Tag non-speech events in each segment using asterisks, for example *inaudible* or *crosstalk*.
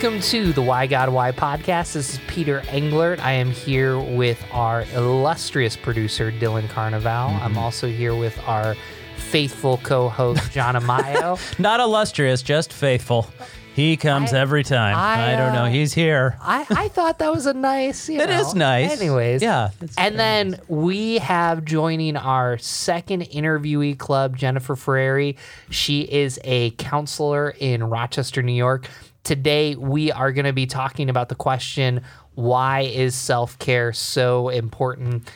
Welcome to the Why God Why podcast. This is Peter Englert. I am here with our illustrious producer, Dylan Carnival. I'm also here with our faithful co host, *laughs* John Amayo. Not illustrious, just faithful. He comes I- every time. I, I, don't know. uh, He's here. I, I thought that was a nice. You *laughs* It know. is nice. Anyways, Yeah, And then we have joining our second interviewee club, Jennifer Ferrari. She is a counselor in Rochester, New York. Today, we are going to be talking about the question why is self care so important?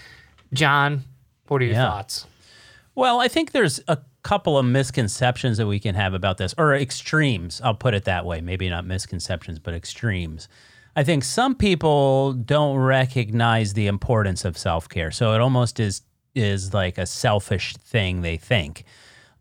John, what are your Yeah. thoughts? Well, I think there's a couple of misconceptions that we can have about this, or extremes. I'll put it that way. Maybe not misconceptions, but extremes. I think some people don't recognize the importance of self care, so it almost is is like a selfish thing they think.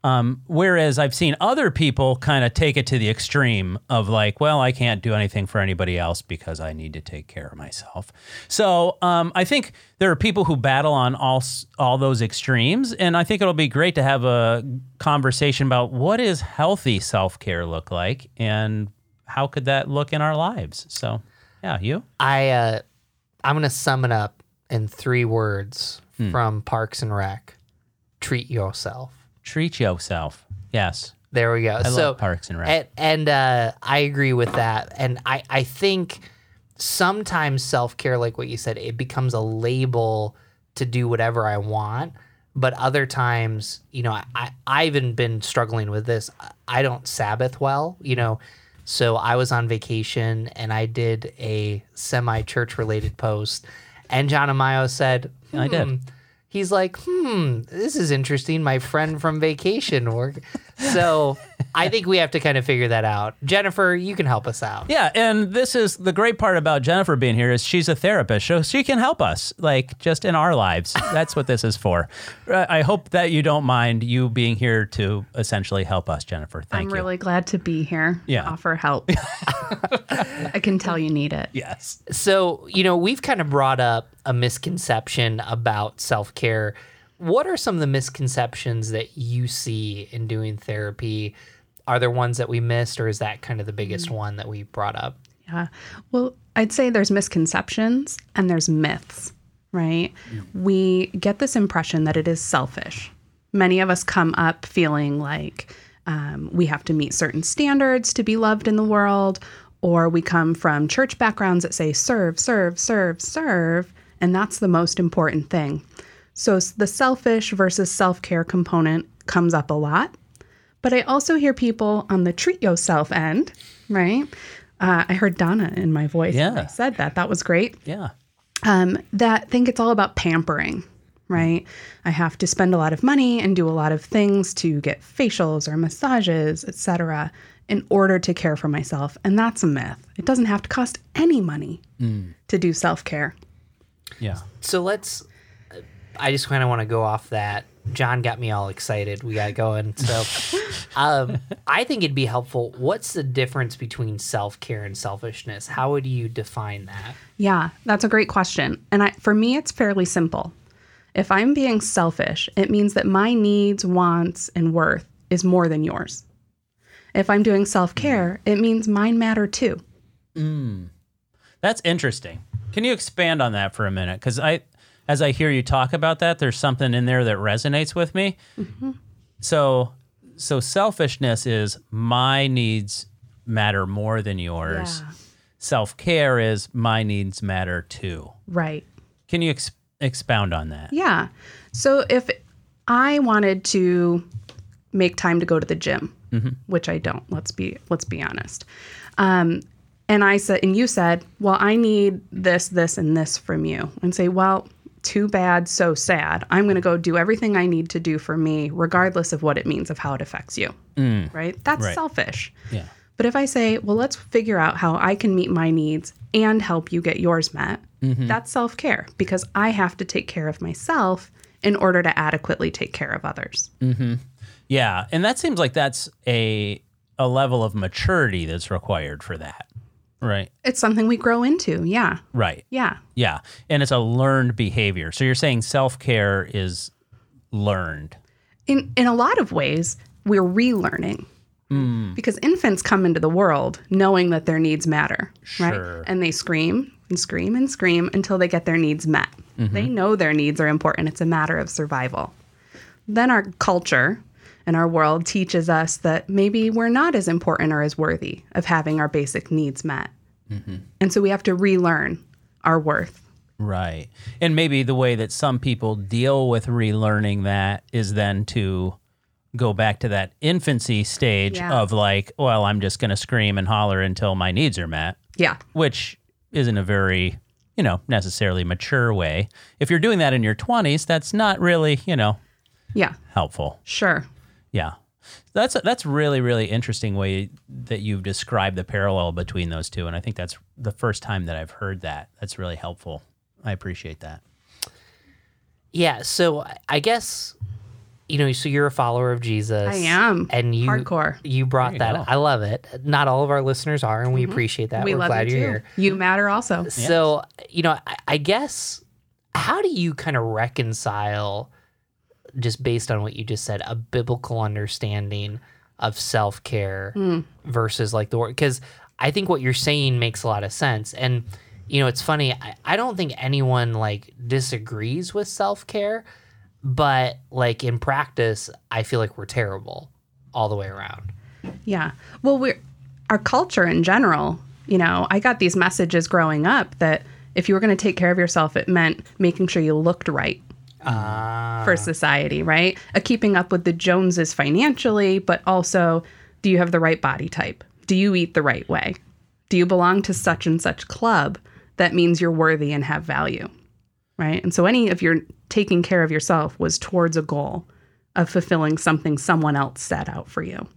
Um, whereas I've seen other people kind of take it to the extreme of like, well, I can't do anything for anybody else because I need to take care of myself. So um, I think there are people who battle on all all those extremes, and I think it'll be great to have a conversation about what is healthy self care look like, and how could that look in our lives. So, yeah, you. I, uh, I'm going to sum it up in three words from Parks and Rec treat yourself. Treat yourself. Yes. There we go. I so love Parks and Rec. And, and uh, I agree with that. And I, I think sometimes self care, like what you said, it becomes a label to do whatever I want. But other times, you know, I, I, even been struggling with this. I don't Sabbath well, you know. So I was on vacation and I did a semi church related post. And John Amayo said, I did. He's like, hmm, this is interesting. My friend from vacation work. So *laughs* I think we have to kind of figure that out. Jennifer, you can help us out. Yeah, and this is the great part about Jennifer being here is she's a therapist, so she can help us, like just in our lives. That's what this is for. I hope that you don't mind you being here to essentially help us, Jennifer. Thank I'm you. really glad to be here. Yeah. Offer help. *laughs* I can tell you need it. yes. So, you know, we've kind of brought up a misconception about self care. What are some of the misconceptions that you see in doing therapy? Are there ones that we missed, or is that kind of the biggest one that we brought up? Yeah. Well, I'd say there's misconceptions and there's myths, right? We get this impression that it is selfish. Many of us come up feeling like um, we have to meet certain standards to be loved in the world, or we come from church backgrounds that say serve, serve, serve, serve, and that's the most important thing. So the selfish versus self care component comes up a lot. But I also hear people on the treat yourself end, right? Uh, I heard Donna in my voice when I Yeah. said that. That was great. Yeah. Um, that think it's all about pampering, right? I have to spend a lot of money and do a lot of things to get facials or massages, etc., in order to care for myself. And that's a myth. It doesn't have to cost any money to do self care. Yeah. So let's. I just kind of want to go off that. John got me all excited. We got going. So, *laughs* um, I think it'd be helpful. What's the difference between self care and selfishness? How would you define that? Yeah, that's a great question. And I, for me, it's fairly simple. If I'm being selfish, it means that my needs, wants, and worth is more than yours. If I'm doing self care, it means mine matter too. That's interesting. Can you expand on that for a minute? Because I, as I hear you talk about that, there's something in there that resonates with me. So, so selfishness is my needs matter more than yours. Yeah. Self care is my needs matter too. Right. Can you ex- expound on that? Yeah. So if I wanted to make time to go to the gym, which I don't, let's be let's be honest. Um, and I said, and you said, well, I need this, this, and this from you, and say, well, too bad, so sad. I'm going to go do everything I need to do for me, regardless of what it means of how it affects you. Mm. Right? That's Right. selfish. Yeah. But if I say, well, let's figure out how I can meet my needs and help you get yours met, mm-hmm. that's self care because I have to take care of myself in order to adequately take care of others. Mm-hmm. Yeah, and that seems like that's a a level of maturity that's required for that. Right. It's something we grow into. Yeah. Right. Yeah. Yeah. And it's a learned behavior. So you're saying self-care is learned. In in a lot of ways, we're relearning, hmm. Because infants come into the world knowing that their needs matter, Sure. right? And they scream and scream and scream until they get their needs met. They mm-hmm. know their needs are important. It's a matter of survival. Then our culture and our world teaches us that maybe we're not as important or as worthy of having our basic needs met. Mm-hmm. And so we have to relearn our worth. Right. And maybe the way that some people deal with relearning that is then to go back to that infancy stage Yeah. of like, well, I'm just going to scream and holler until my needs are met, Yeah. which isn't a very, you know, necessarily mature way. If you're doing that in your 20s, that's not really, you know, Yeah. helpful. Sure. Yeah. That's that's really really interesting way that you've described the parallel between those two and I think that's the first time that I've heard that. That's really helpful. I appreciate that. Yeah, so I- I guess you know, so you're a follower of Jesus. I am. and you Hardcore. You brought you that. go. I love it. Not all of our listeners are, and we appreciate that. Mm-hmm. we We're love glad you you're too. here. You matter also. So you know, I, I guess how do you kind of reconcile, just based on what you just said, a biblical understanding of self care hmm. versus like the word? Because I think what you're saying makes a lot of sense, and you know, it's funny. I, I don't think anyone like disagrees with self care, but like in practice, I feel like we're terrible all the way around. Yeah. Well, we're our culture in general. You know, I got these messages growing up that if you were going to take care of yourself, it meant making sure you looked right Uh, for society, right? A keeping up with the Joneses financially, but also, do you have the right body type? Do you eat the right way? Do you belong to such and such club? That means you're worthy and have value, right? And so, any of your taking care of yourself was towards a goal of fulfilling something someone else set out for you.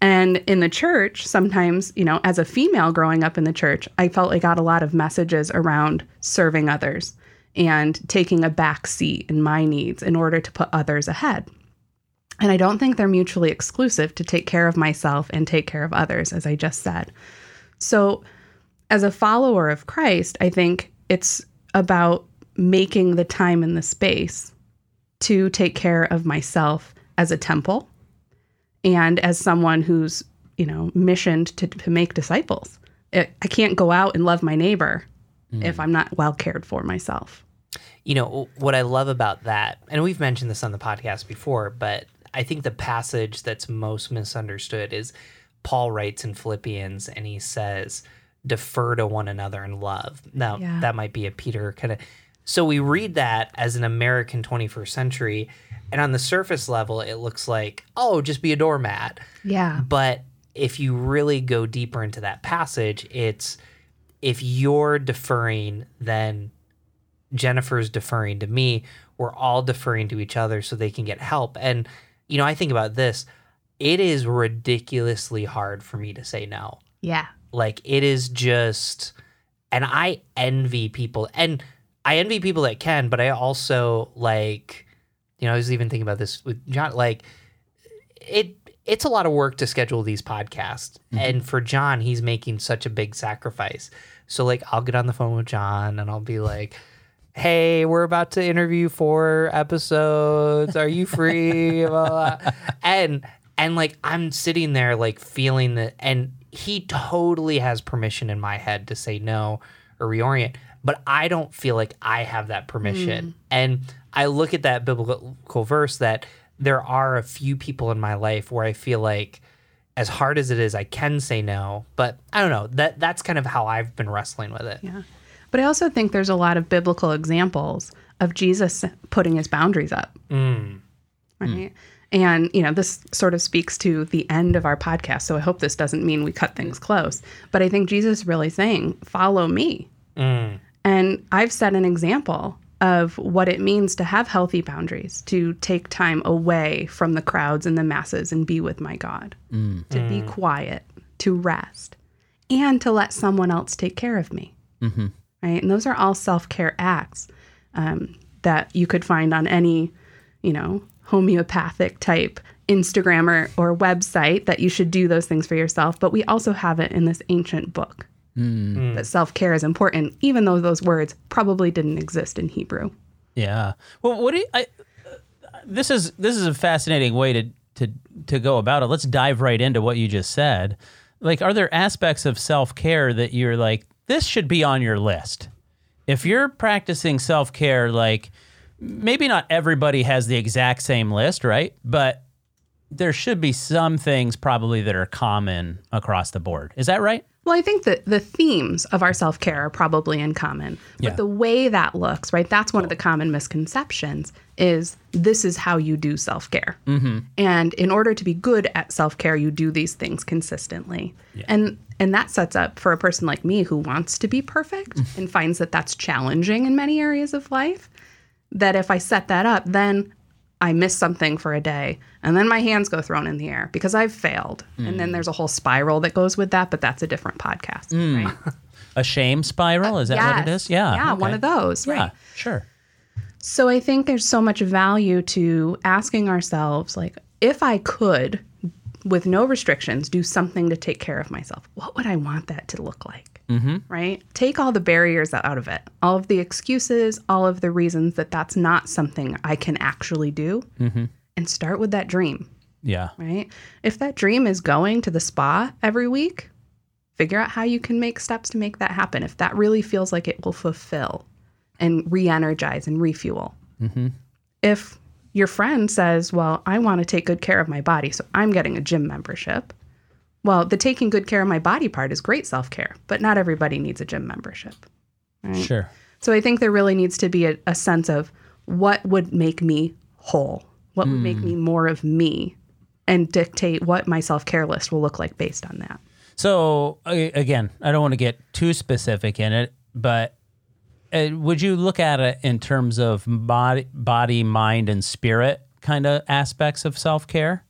And in the church, sometimes, you know, as a female growing up in the church, I felt I got a lot of messages around serving others and taking a back seat in my needs in order to put others ahead. And I don't think they're mutually exclusive to take care of myself and take care of others, as I just said. So, as a follower of Christ, I think it's about making the time and the space to take care of myself as a temple and as someone who's you know missioned to, to make disciples I I can't go out and love my neighbor if mm. i'm not well cared for myself you know what I love about that, and we've mentioned this on the podcast before, but I think the passage that's most misunderstood is Paul writes in Philippians, and he says, "Defer to one another in love." Now Yeah. that might be a Peter kind of. So we read that as an American 21st century, and on the surface level, it looks like, oh, just be a doormat. yeah But if you really go deeper into that passage, it's if you're deferring, then Jennifer's deferring to me. We're all deferring to each other so they can get help. And, you know, I think about this. It is ridiculously hard for me to say no. yeah Like, it is just, and I envy people. And I envy people that can, but I also like, you know, I was even thinking about this with John. Like, it it's a lot of work to schedule these podcasts mm-hmm. and for john he's making such a big sacrifice so like i'll get on the phone with john and i'll be like hey we're about to interview four episodes. Are you free? *laughs* Blah, blah, and and like i'm sitting there like feeling that and he totally has permission in my head to say no or reorient but i don't feel like i have that permission. Hmm. And i look at that biblical verse that there are a few people in my life where I feel like as hard as it is, I can say no, but I don't know. That that's kind of how I've been wrestling with it. yeah but i also think there's a lot of biblical examples of jesus putting his boundaries up. Mm. Right? And you know this sort of speaks to the end of our podcast so i hope this doesn't mean we cut things close. But i think jesus is really saying follow me. Mm. And I've set an example of what it means to have healthy boundaries, to take time away from the crowds and the masses and be with my God, mm. to be quiet, to rest, and to let someone else take care of me. Mm-hmm. Right. And those are all self care acts um, that you could find on any, you know, homeopathic type Instagram or, or website that you should do those things for yourself. But we also have it in this ancient book that self care is important, even though those words probably didn't exist in Hebrew. Yeah. Well, what do you, I? This is this is a fascinating way to to to go about it. Let's dive right into what you just said. Like, are there aspects of self care that you're like, this should be on your list? If you're practicing self care, like maybe not everybody has the exact same list, right? But there should be some things probably that are common across the board. Is that right? Well, I think that the themes of our self care are probably in common, but Yeah. the way that looks, right? That's one of the common misconceptions is this is how you do self care. Mm-hmm. And in order to be good at self care, you do these things consistently. And and that sets up for a person like me who wants to be perfect mm. and finds that that's challenging in many areas of life. That if I set that up, then I miss something for a day and then my hands go thrown in the air because I've failed. And then mm. there's a whole spiral that goes with that, but that's a different podcast, mm. right? *laughs* A shame spiral? Is that what it Yes. is? Yeah. Yeah, one of those, Yeah, sure. So I think there's so much value to asking ourselves like if I could with no restrictions do something to take care of myself, what would I want that to look like? Mm-hmm. Right? Take all the barriers out of it, all of the excuses, all of the reasons that that's not something I can actually do, and start with that dream. Yeah. right? If that dream is going to the spa every week, figure out how you can make steps to make that happen. If that really feels like it will fulfill and re energize and refuel. If your friend says, Well, I want to take good care of my body, so I'm getting a gym membership. Well, the taking good care of my body part is great self care, but not everybody needs a gym membership. Sure. So I think there really needs to be a, a sense of what would make me whole, what would make hmm. me more of me, and dictate what my self care list will look like based on that. So again, I don't want to get too specific in it, but uh, would you look at it in terms of body, body, mind, and spirit kind of aspects of self care?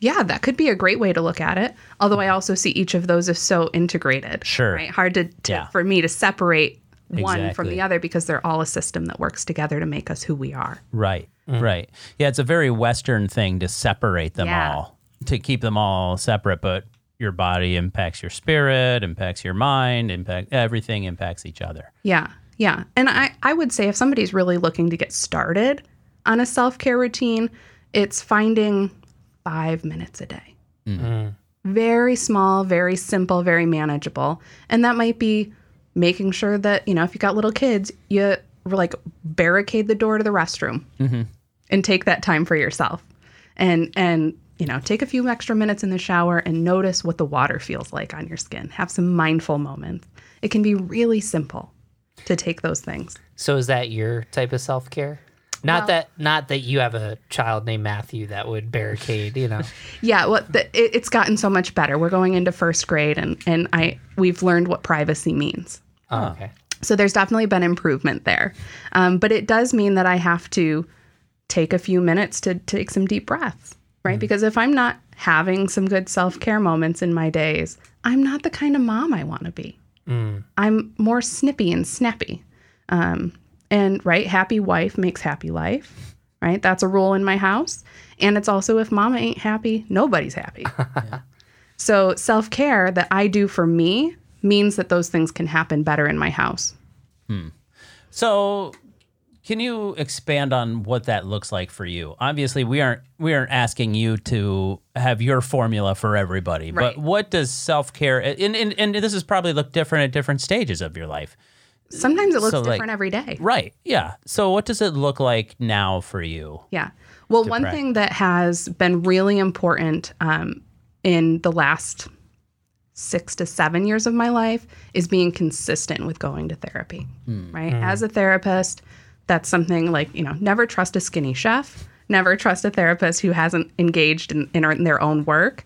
Yeah, that could be a great way to look at it. Although I also see each of those as so integrated. Sure. Right. Hard to, to Yeah. for me to separate one from the other because they're all a system that works together to make us who we are. Right. Right. Yeah, it's a very Western thing to separate them Yeah. all, to keep them all separate, but your body impacts your spirit, impacts your mind, impact everything impacts each other. Yeah. Yeah. And I, I would say if somebody's really looking to get started on a self care routine, it's finding five minutes a day. Mm-hmm. Very small, very simple, very manageable. And that might be making sure that, you know, if you got little kids, you like barricade the door to the restroom mm-hmm. and take that time for yourself. And, and, you know, take a few extra minutes in the shower and notice what the water feels like on your skin. Have some mindful moments. It can be really simple to take those things. So is that your type of self care? Not that not that you have a child named Matthew that would barricade, you know. *laughs* Yeah, well, the, it, it's gotten so much better. We're going into first grade, and and I we've learned what privacy means. Oh, okay. So there's definitely been improvement there, um, but it does mean that I have to take a few minutes to take some deep breaths, right? Because if I'm not having some good self care moments in my days, I'm not the kind of mom I want to be. I'm more snippy and snappy. Um, and right, happy wife makes happy life, right? That's a rule in my house. And it's also if mama ain't happy, nobody's happy. *laughs* So self care that I do for me means that those things can happen better in my house. So, can you expand on what that looks like for you? Obviously, we aren't we aren't asking you to have your formula for everybody, Right. but what does self care and, and and this is probably look different at different stages of your life, Sometimes it looks So, like- different every day. right? Yeah. So, what does it look like now for you? Yeah. Well, one prac- thing that has been really important um, in the last six to seven years of my life is being consistent with going to therapy. Right. As a therapist, that's something like, you know, never trust a skinny chef, never trust a therapist who hasn't engaged in, in, in their own work.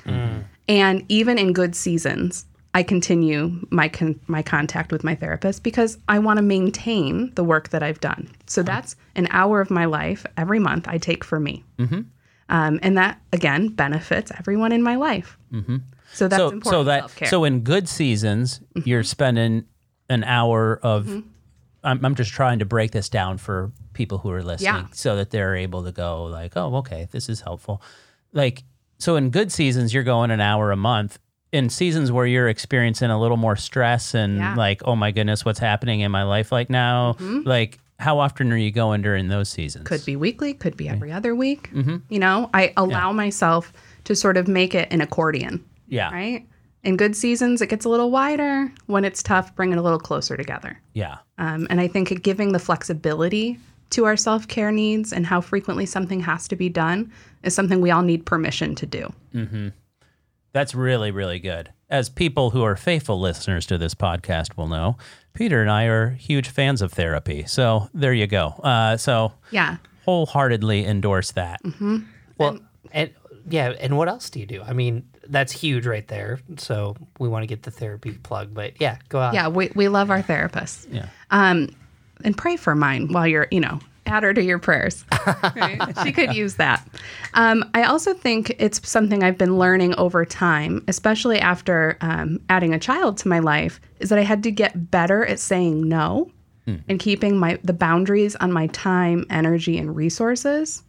And even in good seasons, I continue my con- my contact with my therapist because I want to maintain the work that I've done. So that's an hour of my life every month I take for me, mm-hmm. um, and that again benefits everyone in my life. Mm-hmm. So that's so important. so that self-care. so in good seasons you're spending an hour of Mm-hmm. I'm, I'm just trying to break this down for people who are listening Yeah. so that they're able to go like oh okay this is helpful like so in good seasons you're going an hour a month in seasons where you're experiencing a little more stress and Yeah. like oh my goodness what's happening in my life like now Mm-hmm. like how often are you going during those seasons? Could be weekly, could be every other week. You know, I allow myself to sort of make it an accordion, Yeah. right? In good seasons, it gets a little wider. When it's tough, bring it a little closer together. Yeah. Um, and I think giving the flexibility to our self care needs and how frequently something has to be done is something we all need permission to do. That's really, really good. As people who are faithful listeners to this podcast will know, Peter and I are huge fans of therapy. So there you go. Uh, so Yeah. wholeheartedly endorse that. Well, and yeah, and what else do you do? I mean, that's huge right there. So we want to get the therapy plug, but yeah, go out. Yeah. We, we love our therapists. Yeah. Um, and pray for mine while you're, you know, add her to your prayers. *laughs* Right? she could use that. Um, I also think it's something I've been learning over time, especially after um, adding a child to my life, is that I had to get better at saying no and keeping my the boundaries on my time, energy, and resources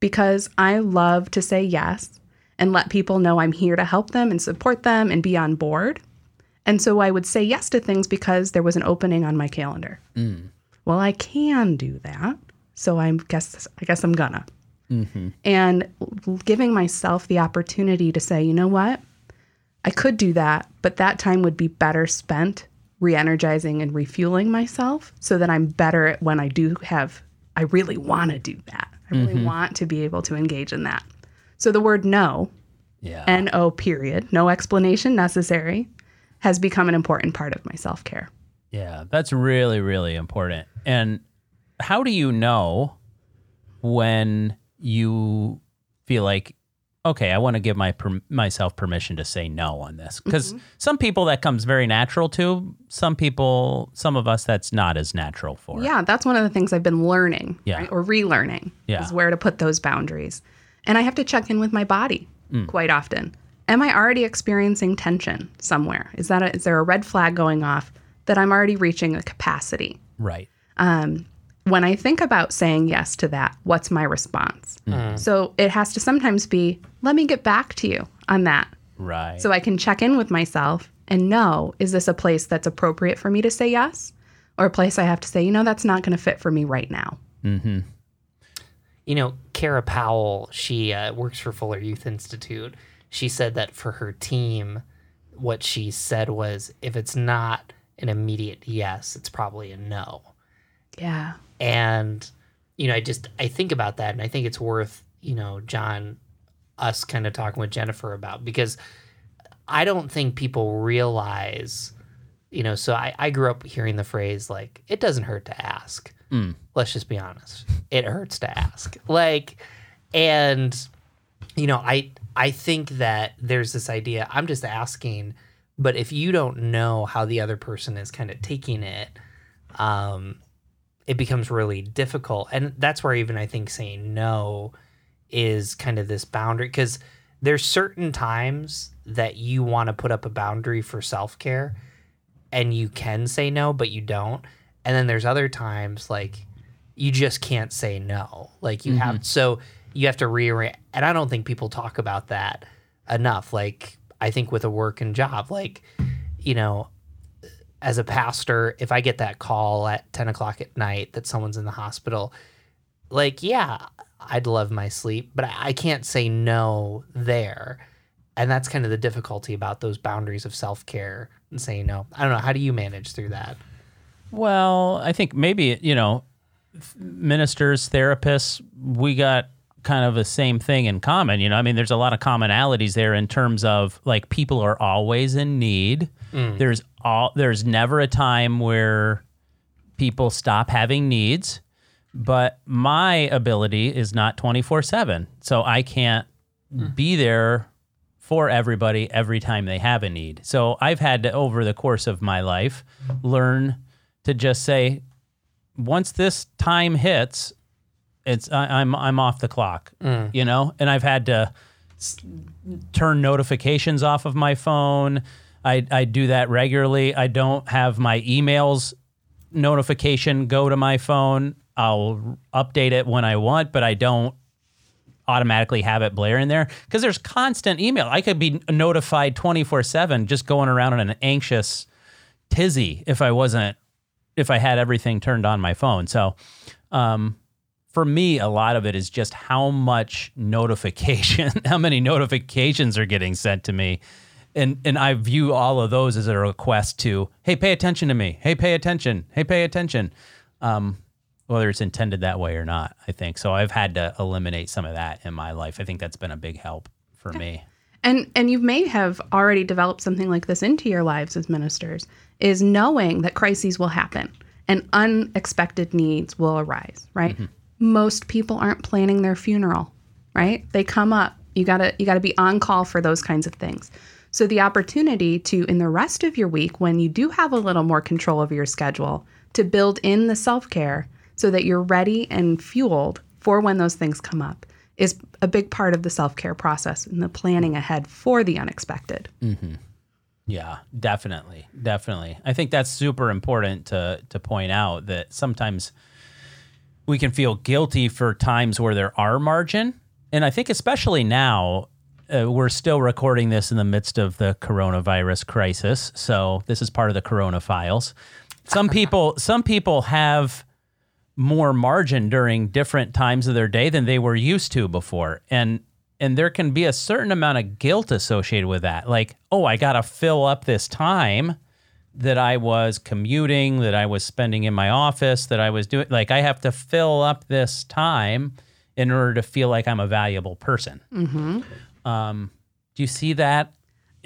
because I love to say yes and let people know I'm here to help them and support them and be on board. And so I would say yes to things because there was an opening on my calendar. Mm. Well, I can do that, so I guess I guess I'm gonna. Mm-hmm. And giving myself the opportunity to say, you know what, I could do that, but that time would be better spent re-energizing and refueling myself, so that I'm better at when I do have. I really want to do that. I really mm-hmm. want to be able to engage in that. So the word no, Yeah. N O period, no explanation necessary, has become an important part of my self care. Yeah, that's really, really important. And how do you know when you feel like, okay, I want to give my per- myself permission to say no on this? Mm-hmm. Because some people that comes very natural to. Some people, some of us, that's not as natural for. Yeah, that's one of the things I've been learning Yeah. right, or relearning Yeah. is where to put those boundaries. And I have to check in with my body Mm. quite often. Am I already experiencing tension somewhere? Is that a, is there a red flag going off that I'm already reaching a capacity? Right. Um, when I think about saying yes to that, what's my response? So it has to sometimes be, let me get back to you on that. Right. So I can check in with myself and know, is this a place that's appropriate for me to say yes? Or a place I have to say, you know, that's not going to fit for me right now. You know, Kara Powell, she uh, works for Fuller Youth Institute. She said that for her team, what she said was if it's not an immediate yes, it's probably a no. Yeah. And, you know, I just, I think about that and I think it's worth, you know, John, us kind of talking with Jennifer about because I don't think people realize, you know, so I, I grew up hearing the phrase like, it doesn't hurt to ask. Let's just be honest. It hurts to ask. Like, and, you know, I, I think that there's this idea, I'm just asking, but if you don't know how the other person is kind of taking it, um, it becomes really difficult. And that's where even I think saying no is kind of this boundary because there's certain times that you want to put up a boundary for self care and you can say no, but you don't. And then there's other times like you just can't say no. Like you have mm-hmm. so you have to rearrange and I don't think people talk about that enough. Like I think with a work and job, like, you know, as a pastor, if I get that call at 10 o'clock at night that someone's in the hospital, like, yeah, I'd love my sleep, but I, I can't say no there. And that's kind of the difficulty about those boundaries of self care and saying no. I don't know. How do you manage through that? Well, I think maybe, you know, ministers, therapists, we got kind of the same thing in common. You know, I mean, there's a lot of commonalities there in terms of like people are always in need. Mm. There's all there's never a time where people stop having needs, but my ability is not 24/7. So I can't hmm. be there for everybody every time they have a need. So I've had to over the course of my life learn to just say once this time hits it's I, I'm I'm off the clock, mm. you know, and I've had to s- turn notifications off of my phone. I I do that regularly. I don't have my emails notification go to my phone. I'll update it when I want, but I don't automatically have it blaring there because there's constant email. I could be notified 24 7 just going around in an anxious tizzy if I wasn't if I had everything turned on my phone. So, um, for me, a lot of it is just how much notification, *laughs* how many notifications are getting sent to me. And, and I view all of those as a request to, hey, pay attention to me. Hey, pay attention. Hey, pay attention. Um, whether it's intended that way or not, I think. So I've had to eliminate some of that in my life. I think that's been a big help for me. And and you may have already developed something like this into your lives as ministers is knowing that crises will happen and unexpected needs will arise, right? Mm-hmm. Most people aren't planning their funeral, right? They come up. You got to you got to be on call for those kinds of things. So the opportunity to in the rest of your week when you do have a little more control over your schedule to build in the self-care so that you're ready and fueled for when those things come up is a big part of the self-care process and the planning ahead for the unexpected. Yeah, definitely, definitely. I think that's super important to to point out that sometimes we can feel guilty for times where there are margin, and I think especially now uh, we're still recording this in the midst of the coronavirus crisis, so this is part of the Corona files. Some *laughs* people, some people have more margin during different times of their day than they were used to before. And and there can be a certain amount of guilt associated with that. Like oh i got to fill up this time that i was commuting that i was spending in my office that i was doing like i have to fill up this time in order to feel like i'm a valuable person. Um, do you see that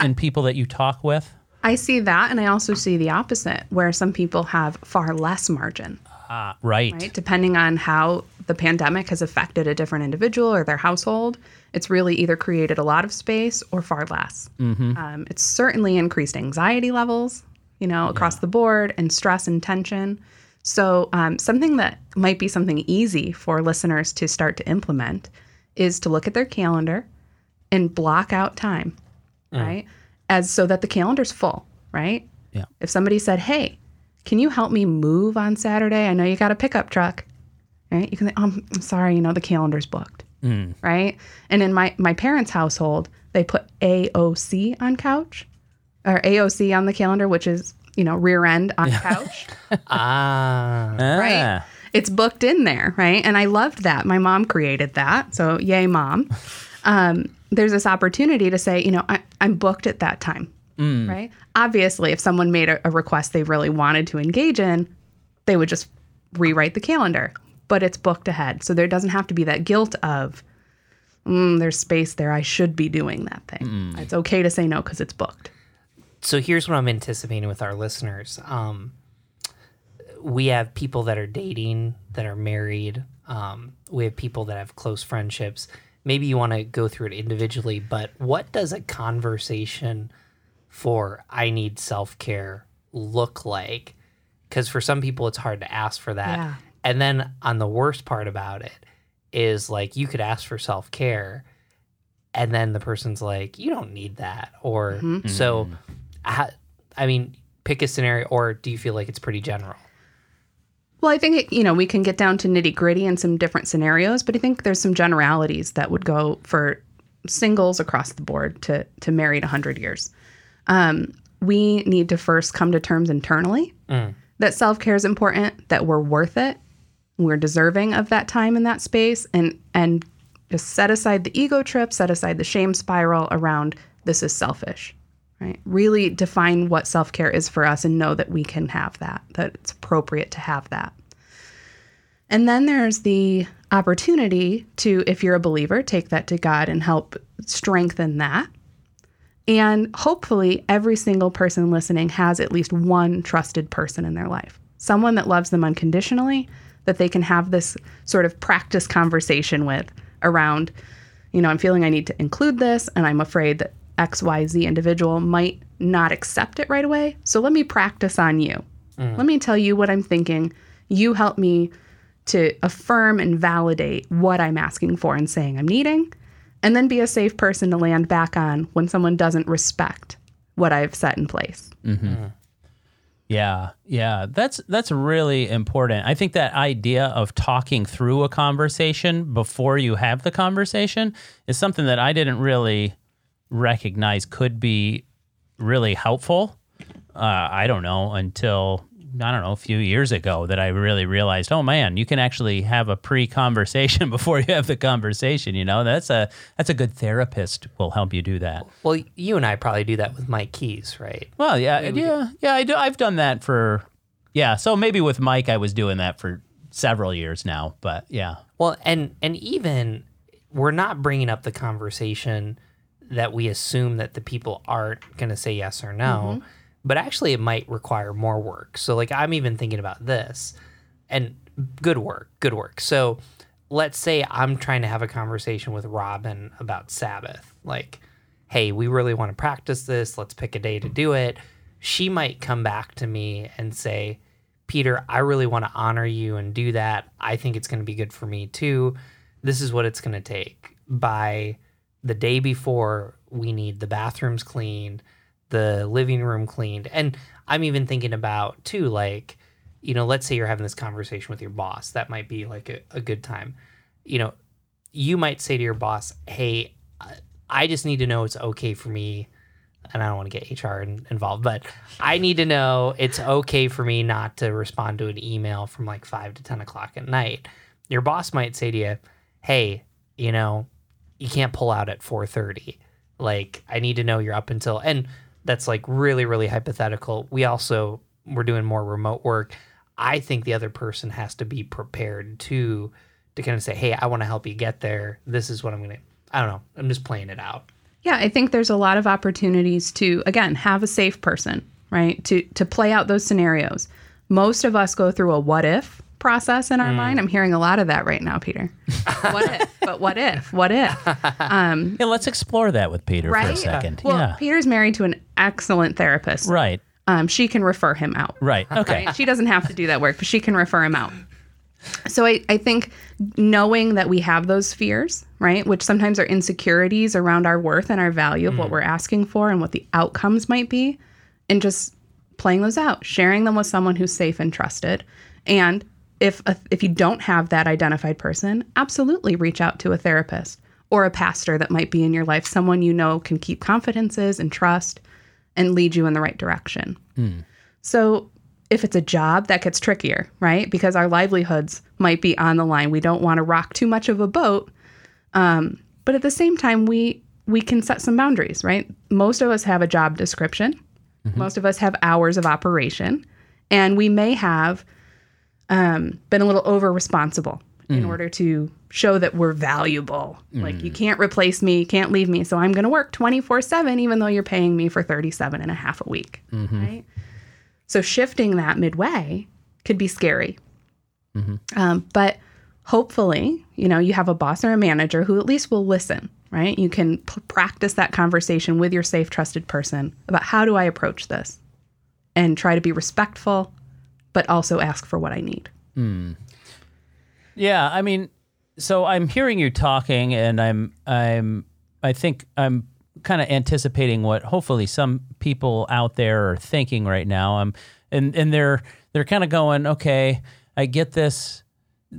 in people that you talk with? I see that and I also see the opposite where some people have far less margin, ah right, right? Depending on how the pandemic has affected a different individual or their household, it's really either created a lot of space or far less. Um, it's certainly increased anxiety levels, you know, across the board and stress and tension. So, um, something that might be something easy for listeners to start to implement is to look at their calendar and block out time, right? As so that the calendar's full, right? Yeah. If somebody said, "Hey, can you help me move on Saturday? I know you got a pickup truck." Right? You can say, um, "I'm sorry, you know the calendar's booked." Right? And in my my parents' household, they put AOC on couch or AOC on the calendar, which is you know rear end on couch. *laughs* Ah, right? It's booked in there, right? And I loved that. My mom created that. So, yay, mom. *laughs* Um, there's this opportunity to say, you know, I, I'm booked at that time, right? Obviously, if someone made a, a request they really wanted to engage in, they would just rewrite the calendar, but it's booked ahead. So there doesn't have to be that guilt of, mm, there's space there. I should be doing that thing. It's okay to say no because it's booked. so here's what I'm anticipating with our listeners. Um, we have people that are dating, that are married. Um, we have people that have close friendships. Maybe you want to go through it individually, but what does a conversation for I need self care look like? Because for some people, it's hard to ask for that. Yeah. And then on the worst part about it is like you could ask for self care, and then the person's like, you don't need that. Or mm-hmm. so, mm-hmm. ha- I mean, pick a scenario, or do you feel like it's pretty general? Well, I think it, you know we can get down to nitty gritty in some different scenarios, but I think there's some generalities that would go for singles across the board to to married 100 years. Um, we need to first come to terms internally that self care is important, that we're worth it, we're deserving of that time in that space, and and just set aside the ego trip, set aside the shame spiral around this is selfish right? Really define what self care is for us and know that we can have that, that it's appropriate to have that. And then there's the opportunity to, if you're a believer, take that to God and help strengthen that. And hopefully, every single person listening has at least one trusted person in their life, someone that loves them unconditionally, that they can have this sort of practice conversation with around, you know, I'm feeling I need to include this, and I'm afraid that XYZ individual might not accept it right away. So let me practice on you. Mm. Let me tell you what I'm thinking. You help me to affirm and validate what I'm asking for and saying I'm needing, and then be a safe person to land back on when someone doesn't respect what I've set in place. Yeah, yeah, that's that's really important. I think that idea of talking through a conversation before you have the conversation is something that I didn't really recognize could be really helpful. Uh, I don't know until I don't know, a few years ago that I really realized, oh man, you can actually have a pre-conversation *laughs* before you have the conversation. You know, that's a that's a good therapist will help you do that. Well, you and I probably do that with Mike Keys, right? Well, yeah, yeah, yeah. I do. I've done that for, yeah. So maybe with Mike, I was doing that for several years now. But yeah, Well, and and even we're not bringing up the conversation that we assume that the people aren't going to say yes or no, mm-hmm. But actually it might require more work. So like I'm even thinking about this and good work, good work. So let's say I'm trying to have a conversation with Robin about Sabbath. Like, hey, we really want to practice this. Let's pick a day to do it. She might come back to me and say, Peter, I really want to honor you and do that. I think it's going to be good for me too. This is what it's going to take. By the day before, we need the bathrooms cleaned, the living room cleaned. And I'm even thinking about too, like, you know, let's say you're having this conversation with your boss. That might be like a, a good time. You know, you might say to your boss, Hey, I- just need to know it's okay for me. And I don't want to get HR in, involved, but I need to know it's okay for me not to respond to an email from like five to 10 o'clock at night. Your boss might say to you, Hey, you know, you can't pull out at 4:30. Like I need to know you're up until and that's like really really hypothetical. We also we're doing more remote work. I think the other person has to be prepared to to kind of say, "Hey, I want to help you get there. This is what I'm going to I don't know. I'm just playing it out." Yeah, I think there's a lot of opportunities to again have a safe person, right? To to play out those scenarios. Most of us go through a what if process in our mind. Mm. I'm hearing a lot of that right now, Peter. *laughs* what if? But what if? What if? Um, yeah. Let's explore that with Peter for a second. Well, yeah. Peter's married to an excellent therapist. Right. Um, she can refer him out. Right. Okay. Right? She doesn't have to do that work, but she can refer him out. So I, I think knowing that we have those fears, right, which sometimes are insecurities around our worth and our value of what mm. we're asking for and what the outcomes might be, and just playing those out, sharing them with someone who's safe and trusted. And if a, if you don't have that identified person, absolutely reach out to a therapist or a pastor that might be in your life, someone you know can keep confidences and trust and lead you in the right direction. So if it's a job, that gets trickier, right? Because our livelihoods might be on the line. We don't want to rock too much of a boat. Um, but at the same time, we we can set some boundaries, right? Most of us have a job description. Most of us have hours of operation, and we may have um, been a little over responsible in order to show that we're valuable. Like you can't replace me, you can't leave me, so I'm going to work 24/7 even though you're paying me for 37 and a half a week, right? So shifting that midway could be scary. Um, but hopefully, you know, you have a boss or a manager who at least will listen, right? You can p- practice that conversation with your safe, trusted person about how do I approach this and try to be respectful, but also ask for what I need. Yeah, I mean, so I'm hearing you talking, and I'm I'm I think I'm kind of anticipating what hopefully some people out there are thinking right now. Um, and and they're they're kind of going, okay, I get this,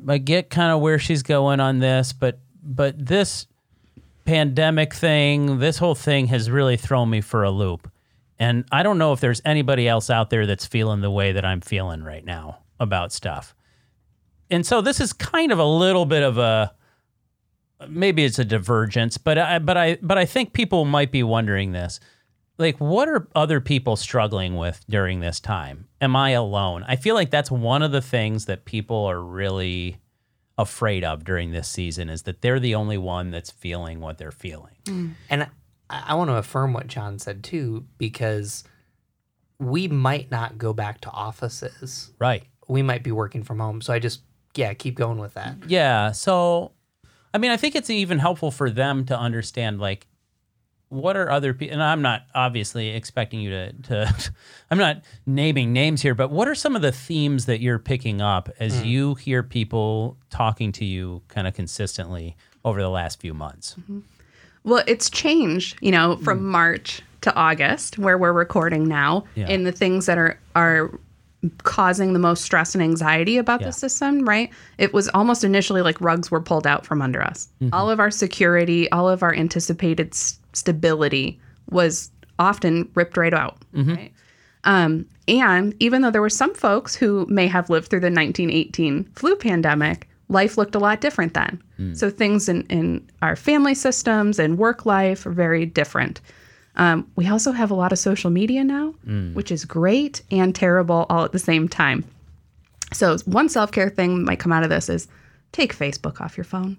I get kind of where she's going on this, but but this pandemic thing, this whole thing has really thrown me for a loop. And I don't know if there's anybody else out there that's feeling the way that I'm feeling right now about stuff and so this is kind of a little bit of a maybe it's a divergence, but I but I but I think people might be wondering this. Like what are other people struggling with during this time? Am I alone? I feel like that's one of the things that people are really afraid of during this season is that they're the only one that's feeling what they're feeling. Mm. And I, I want to affirm what John said too, because we might not go back to offices. Right. We might be working from home. So I just, yeah, keep going with that. Yeah. So, I mean, I think it's even helpful for them to understand, like, what are other people, and I'm not obviously expecting you to, to, *laughs* I'm not naming names here, but what are some of the themes that you're picking up as mm. you hear people talking to you kind of consistently over the last few months? Mm-hmm. Well, it's changed, you know, from mm. March to August, where we're recording now, Yeah. in the things that are are causing the most stress and anxiety about Yeah. the system, right? It was almost initially like rugs were pulled out from under us. Mm-hmm. All of our security, all of our anticipated s- stability was often ripped right out, mm-hmm. right? Um, and even though there were some folks who may have lived through the 1918 flu pandemic, life looked a lot different then. So things in, in our family systems and work life are very different. Um, we also have a lot of social media now, which is great and terrible all at the same time. So one self care thing that might come out of this is take Facebook off your phone.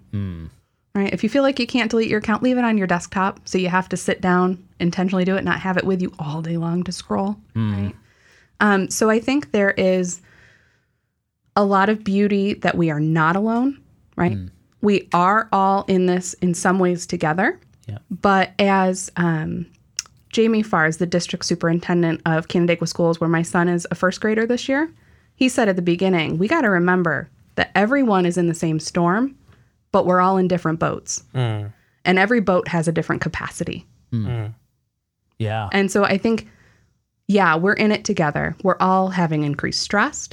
Right? If you feel like you can't delete your account, leave it on your desktop. So you have to sit down, intentionally do it, not have it with you all day long to scroll. Right? Um, so I think there is a lot of beauty that we are not alone. Right? Hmm. We are all in this in some ways together. Yeah. But as um, Jamie is the district superintendent of Canandaigua Schools, where my son is a first grader this year, he said at the beginning, we got to remember that everyone is in the same storm, but we're all in different boats. Hmm. And every boat has a different capacity. Hmm. Yeah. And so I think, yeah, we're in it together. We're all having increased stress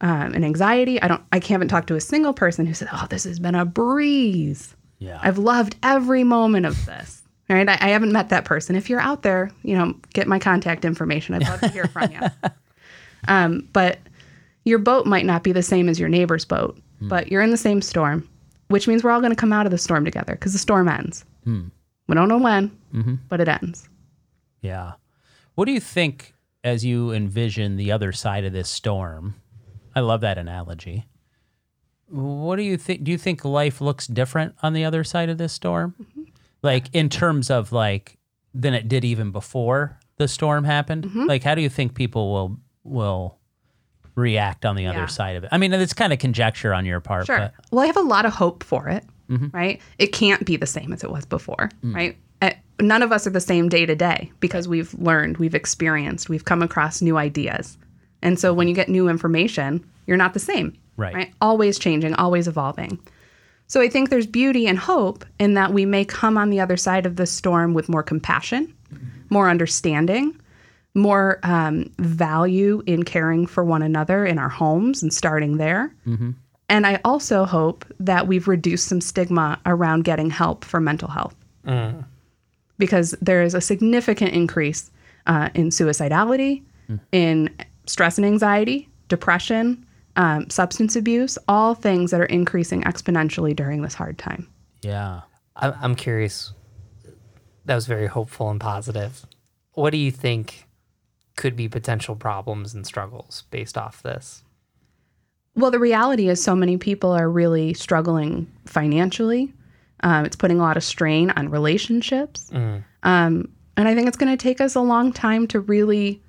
um, and anxiety. I don't, I haven't talked to a single person who said, "Oh, this has been a breeze. Yeah. I've loved every moment of this." Right? I, I haven't met that person. If you're out there, you know, get my contact information. I'd love to hear from you. *laughs* Um, but your boat might not be the same as your neighbor's boat, but you're in the same storm, which means we're all going to come out of the storm together because the storm ends. We don't know when, but it ends. Yeah. What do you think as you envision the other side of this storm? I love that analogy. What do you think? Do you think life looks different on the other side of this storm? Mm-hmm. Like in terms of like than it did even before the storm happened? Mm-hmm. Like how do you think people will will react on the other Yeah. side of it? I mean, it's kind of conjecture on your part, Sure. but Well, I have a lot of hope for it, mm-hmm. right? It can't be the same as it was before, mm. right? Uh, None of us are the same day to day because we've learned, we've experienced, we've come across new ideas. And so when you get new information, you're not the same, Right. Always changing, always evolving. So I think there's beauty and hope in that we may come on the other side of the storm with more compassion, more understanding, more um, value in caring for one another in our homes and starting there. And I also hope that we've reduced some stigma around getting help for mental health. Because there is a significant increase uh, in suicidality, in stress and anxiety, depression, um, substance abuse, all things that are increasing exponentially during this hard time. yeah. I- I'm curious. That was very hopeful and positive. What do you think could be potential problems and struggles based off this? Well, the reality is, so many people are really struggling financially. Um, it's putting a lot of strain on relationships. Um, and I think it's going to take us a long time to really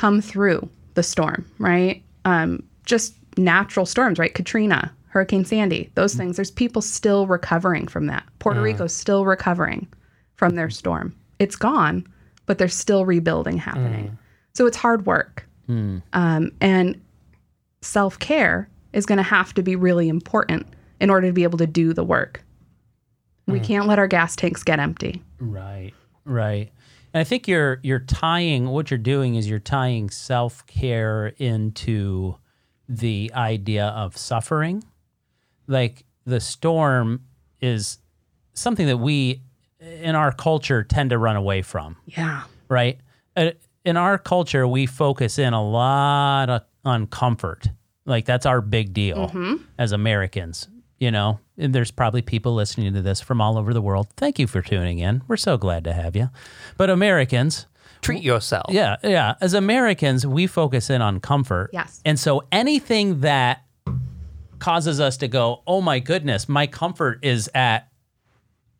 come through the storm, right? Um, just natural storms, right? Katrina, Hurricane Sandy, those things. There's people still recovering from that. Puerto Rico's still recovering from their storm. It's gone, but there's still rebuilding happening. So it's hard work. Um, and self care is going to have to be really important in order to be able to do the work. We can't let our gas tanks get empty. Right, right. And I think you're you're tying what you're doing is you're tying self care into the idea of suffering. Like the storm is something that we in our culture tend to run away from, Yeah. right? Uh, In our culture, we focus in a lot on comfort. Like that's our big deal as Americans, you know. And there's probably people listening to this from all over the world. Thank you for tuning in. We're so glad to have you. But Americans, Treat yourself. yeah, yeah. As Americans, we focus in on comfort. Yes. And so anything that causes us to go, "Oh my goodness, my comfort is at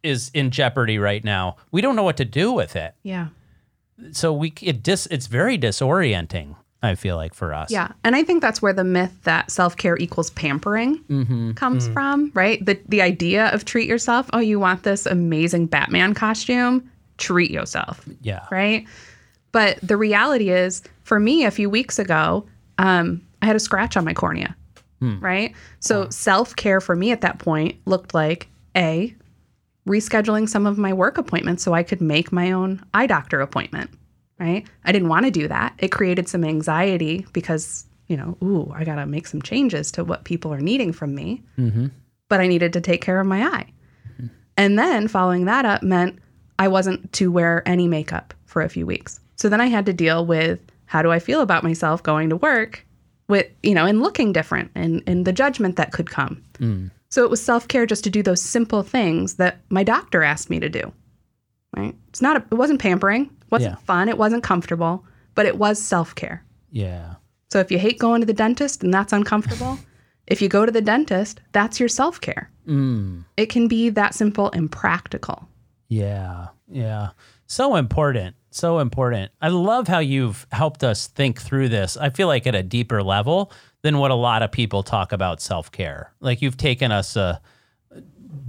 is in jeopardy right now." We don't know what to do with it. Yeah. So we it dis it's very disorienting, I feel like for us. Yeah. And I think that's where the myth that self care equals pampering mm-hmm. comes mm. from, right? The, the idea of treat yourself. Oh, you want this amazing Batman costume? Treat yourself. Yeah. right? But the reality is, for me, a few weeks ago, um, I had a scratch on my cornea, hmm. right? So self care for me at that point looked like a rescheduling some of my work appointments so I could make my own eye doctor appointment, right? I didn't want to do that. It created some anxiety because you know, ooh, I got to make some changes to what people are needing from me. Mm-hmm. But I needed to take care of my eye. And then following that up meant I wasn't to wear any makeup for a few weeks. So then I had to deal with how do I feel about myself going to work with, you know, and looking different and, and the judgment that could come. Mm. So it was self care just to do those simple things that my doctor asked me to do. Right? It's not, a, it wasn't pampering, wasn't Yeah. fun, it wasn't comfortable, but it was self care. Yeah. So if you hate going to the dentist and that's uncomfortable, if you go to the dentist, that's your self care. Mm. It can be that simple and practical. Yeah. Yeah. So important. So important. I love how you've helped us think through this. I feel like at a deeper level than what a lot of people talk about self care. Like you've taken us uh,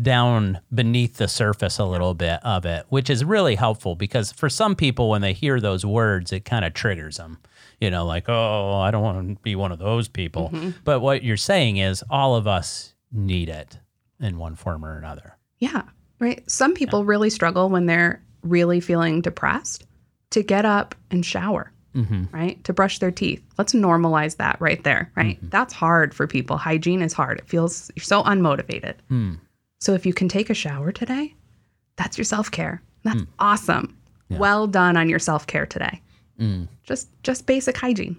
down beneath the surface a little bit of it, which is really helpful because for some people, when they hear those words, it kind of triggers them. You know, like, oh, I don't want to be one of those people. But what you're saying is all of us need it in one form or another. Yeah. Right. Some people really struggle when they're really feeling depressed to get up and shower, Mm-hmm. right? To brush their teeth. Let's normalize that right there, right? That's hard for people. Hygiene is hard. It feels you're so unmotivated. Mm. So if you can take a shower today, that's your self care. That's awesome. Well done on your self care today. Mm. Just just basic hygiene.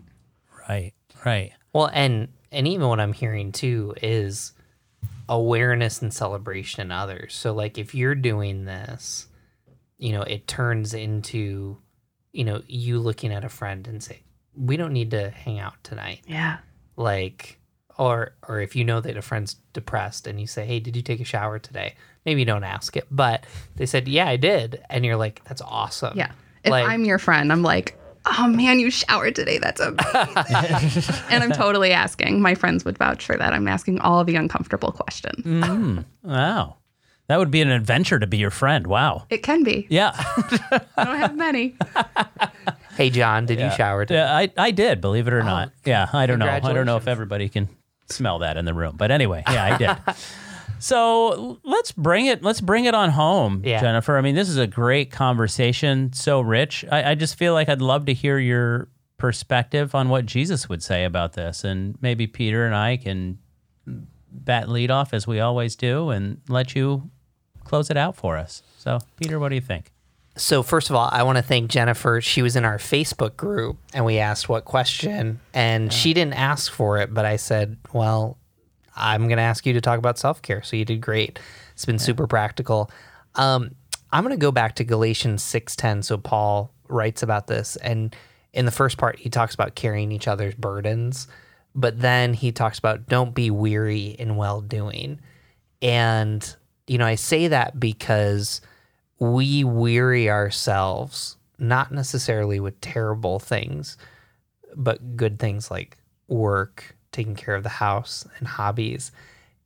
Right. Right. Well, and and even what I'm hearing too is awareness and celebration in others. So like if you're doing this, you know, it turns into, you know, you looking at a friend and say, "We don't need to hang out tonight." Yeah. Like or or if you know that a friend's depressed and you say, "Hey, did you take a shower today?" Maybe you don't ask it, but they said, "Yeah, I did." And you're like, "That's awesome." Yeah. If Like- I'm your friend, I'm like, oh man, you showered today. That's *laughs* amazing. and I'm totally asking. My friends would vouch for that. I'm asking all the uncomfortable questions. Mm. Wow. That would be an adventure to be your friend. Wow. It can be. Yeah. *laughs* I don't have many. Hey, John, did you shower today? yeah, I, I did, believe it or not. Yeah, I don't know. I don't know if everybody can smell that in the room. But anyway, yeah, I did. *laughs* so let's bring it let's bring it on home, Yeah. Jennifer. I mean, this is a great conversation, so rich. I, I just feel like I'd love to hear your perspective on what Jesus would say about this. And maybe Peter and I can bat lead off as we always do and let you close it out for us. So, Peter, what do you think? So first of all, I want to thank Jennifer. She was in our Facebook group and we asked what question and she didn't ask for it, but I said, "Well, I'm going to ask you to talk about self-care." So you did great. It's been super practical. Um, I'm going to go back to Galatians 6:10. So Paul writes about this and in the first part he talks about carrying each other's burdens, but then he talks about don't be weary in well-doing. And you know, I say that because we weary ourselves not necessarily with terrible things, but good things like work, taking care of the house, and hobbies.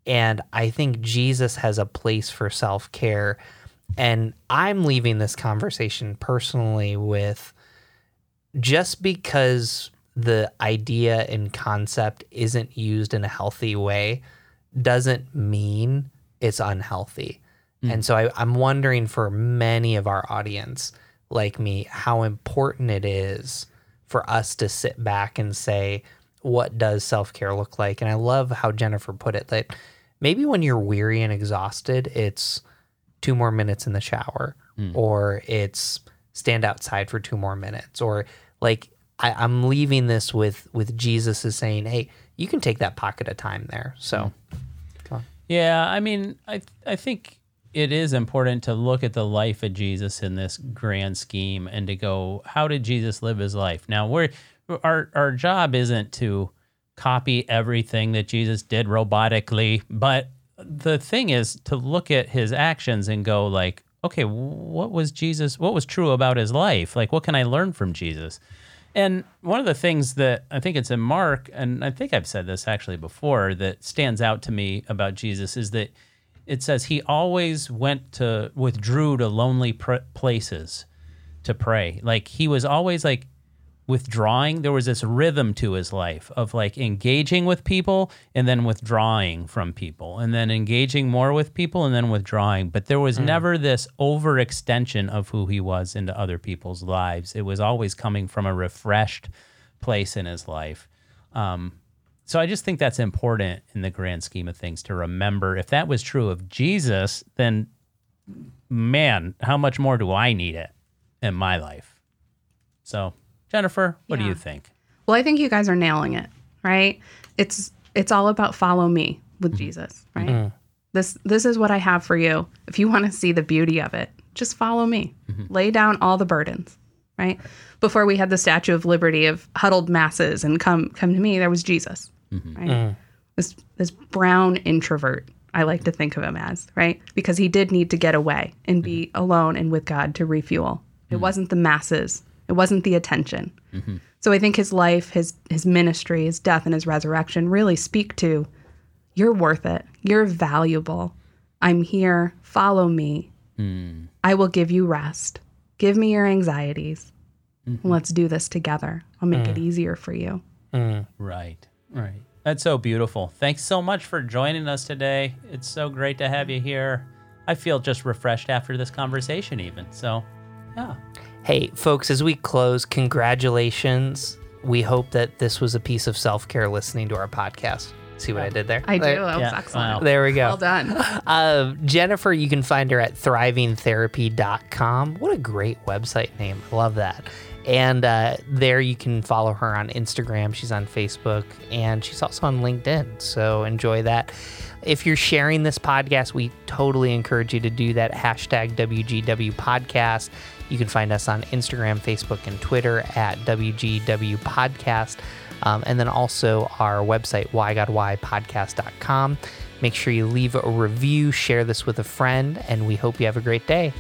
And I think Jesus has a place for self care. And I'm leaving this conversation personally with just because the idea and concept isn't used in a healthy way doesn't mean it's unhealthy. Hmm. And so I, I'm wondering for many of our audience, like me, how important it is for us to sit back and say, what does self care look like? And I love how Jennifer put it that maybe when you're weary and exhausted, it's two more minutes in the shower, hmm. or it's stand outside for two more minutes, or like I, I'm leaving this with with Jesus is saying, hey, you can take that pocket of time there. So hmm. Yeah, I mean, I I think it is important to look at the life of Jesus in this grand scheme and to go, how did Jesus live his life? Now, we're our our job isn't to copy everything that Jesus did robotically, but the thing is to look at his actions and go like, okay, what was Jesus? What was true about his life? Like, what can I learn from Jesus? And one of the things that I think it's in Mark, and I think I've said this actually before, that stands out to me about Jesus is that it says he always went to withdrew to lonely pr- places to pray. Like he was always like withdrawing. There was this rhythm to his life of like engaging with people and then withdrawing from people and then engaging more with people and then withdrawing. But there was never this overextension of who he was into other people's lives. It was always coming from a refreshed place in his life. Um, so I just think that's important in the grand scheme of things to remember. If that was true of Jesus, then man, how much more do I need it in my life? So Jennifer, what do you think? Well, I think you guys are nailing it, right? It's it's all about follow me with Mm-hmm. Jesus, right? This this is what I have for you. If you want to see the beauty of it, just follow me. Mm-hmm. Lay down all the burdens, right? Before we had the Statue of Liberty of huddled masses and come come to me, there was Jesus, Mm-hmm. right? Mm-hmm. This this brown introvert. I like to think of him as, right? Because he did need to get away and be Mm-hmm. alone and with God to refuel. It mm-hmm. wasn't the masses. It wasn't the attention. Mm-hmm. So I think his life, his his ministry, his death and his resurrection really speak to you're worth it. You're valuable. I'm here. Follow me. Mm. I will give you rest. Give me your anxieties. Let's do this together. I'll make it mm. easier for you. Mm. Right, right. That's so beautiful. Thanks so much for joining us today. It's so great to have you here. I feel just refreshed after this conversation, even. So, yeah. Hey, folks, as we close, congratulations. We hope that this was a piece of self care listening to our podcast. See what I did there? I do. There, That was Yeah, excellent. wow. there we go. Well done. *laughs* Uh, Jennifer, you can find her at thrivingtherapy.com. What a great website name. I love that. And uh, there you can follow her on Instagram. She's on Facebook and she's also on LinkedIn. So enjoy that. If you're sharing this podcast, we totally encourage you to do that. Hashtag WGW Podcast. You can find us on Instagram, Facebook, and Twitter at WGW Podcast. Um, and then also our website, whygodwhypodcast.com. Make sure you leave a review, share this with a friend, and we hope you have a great day.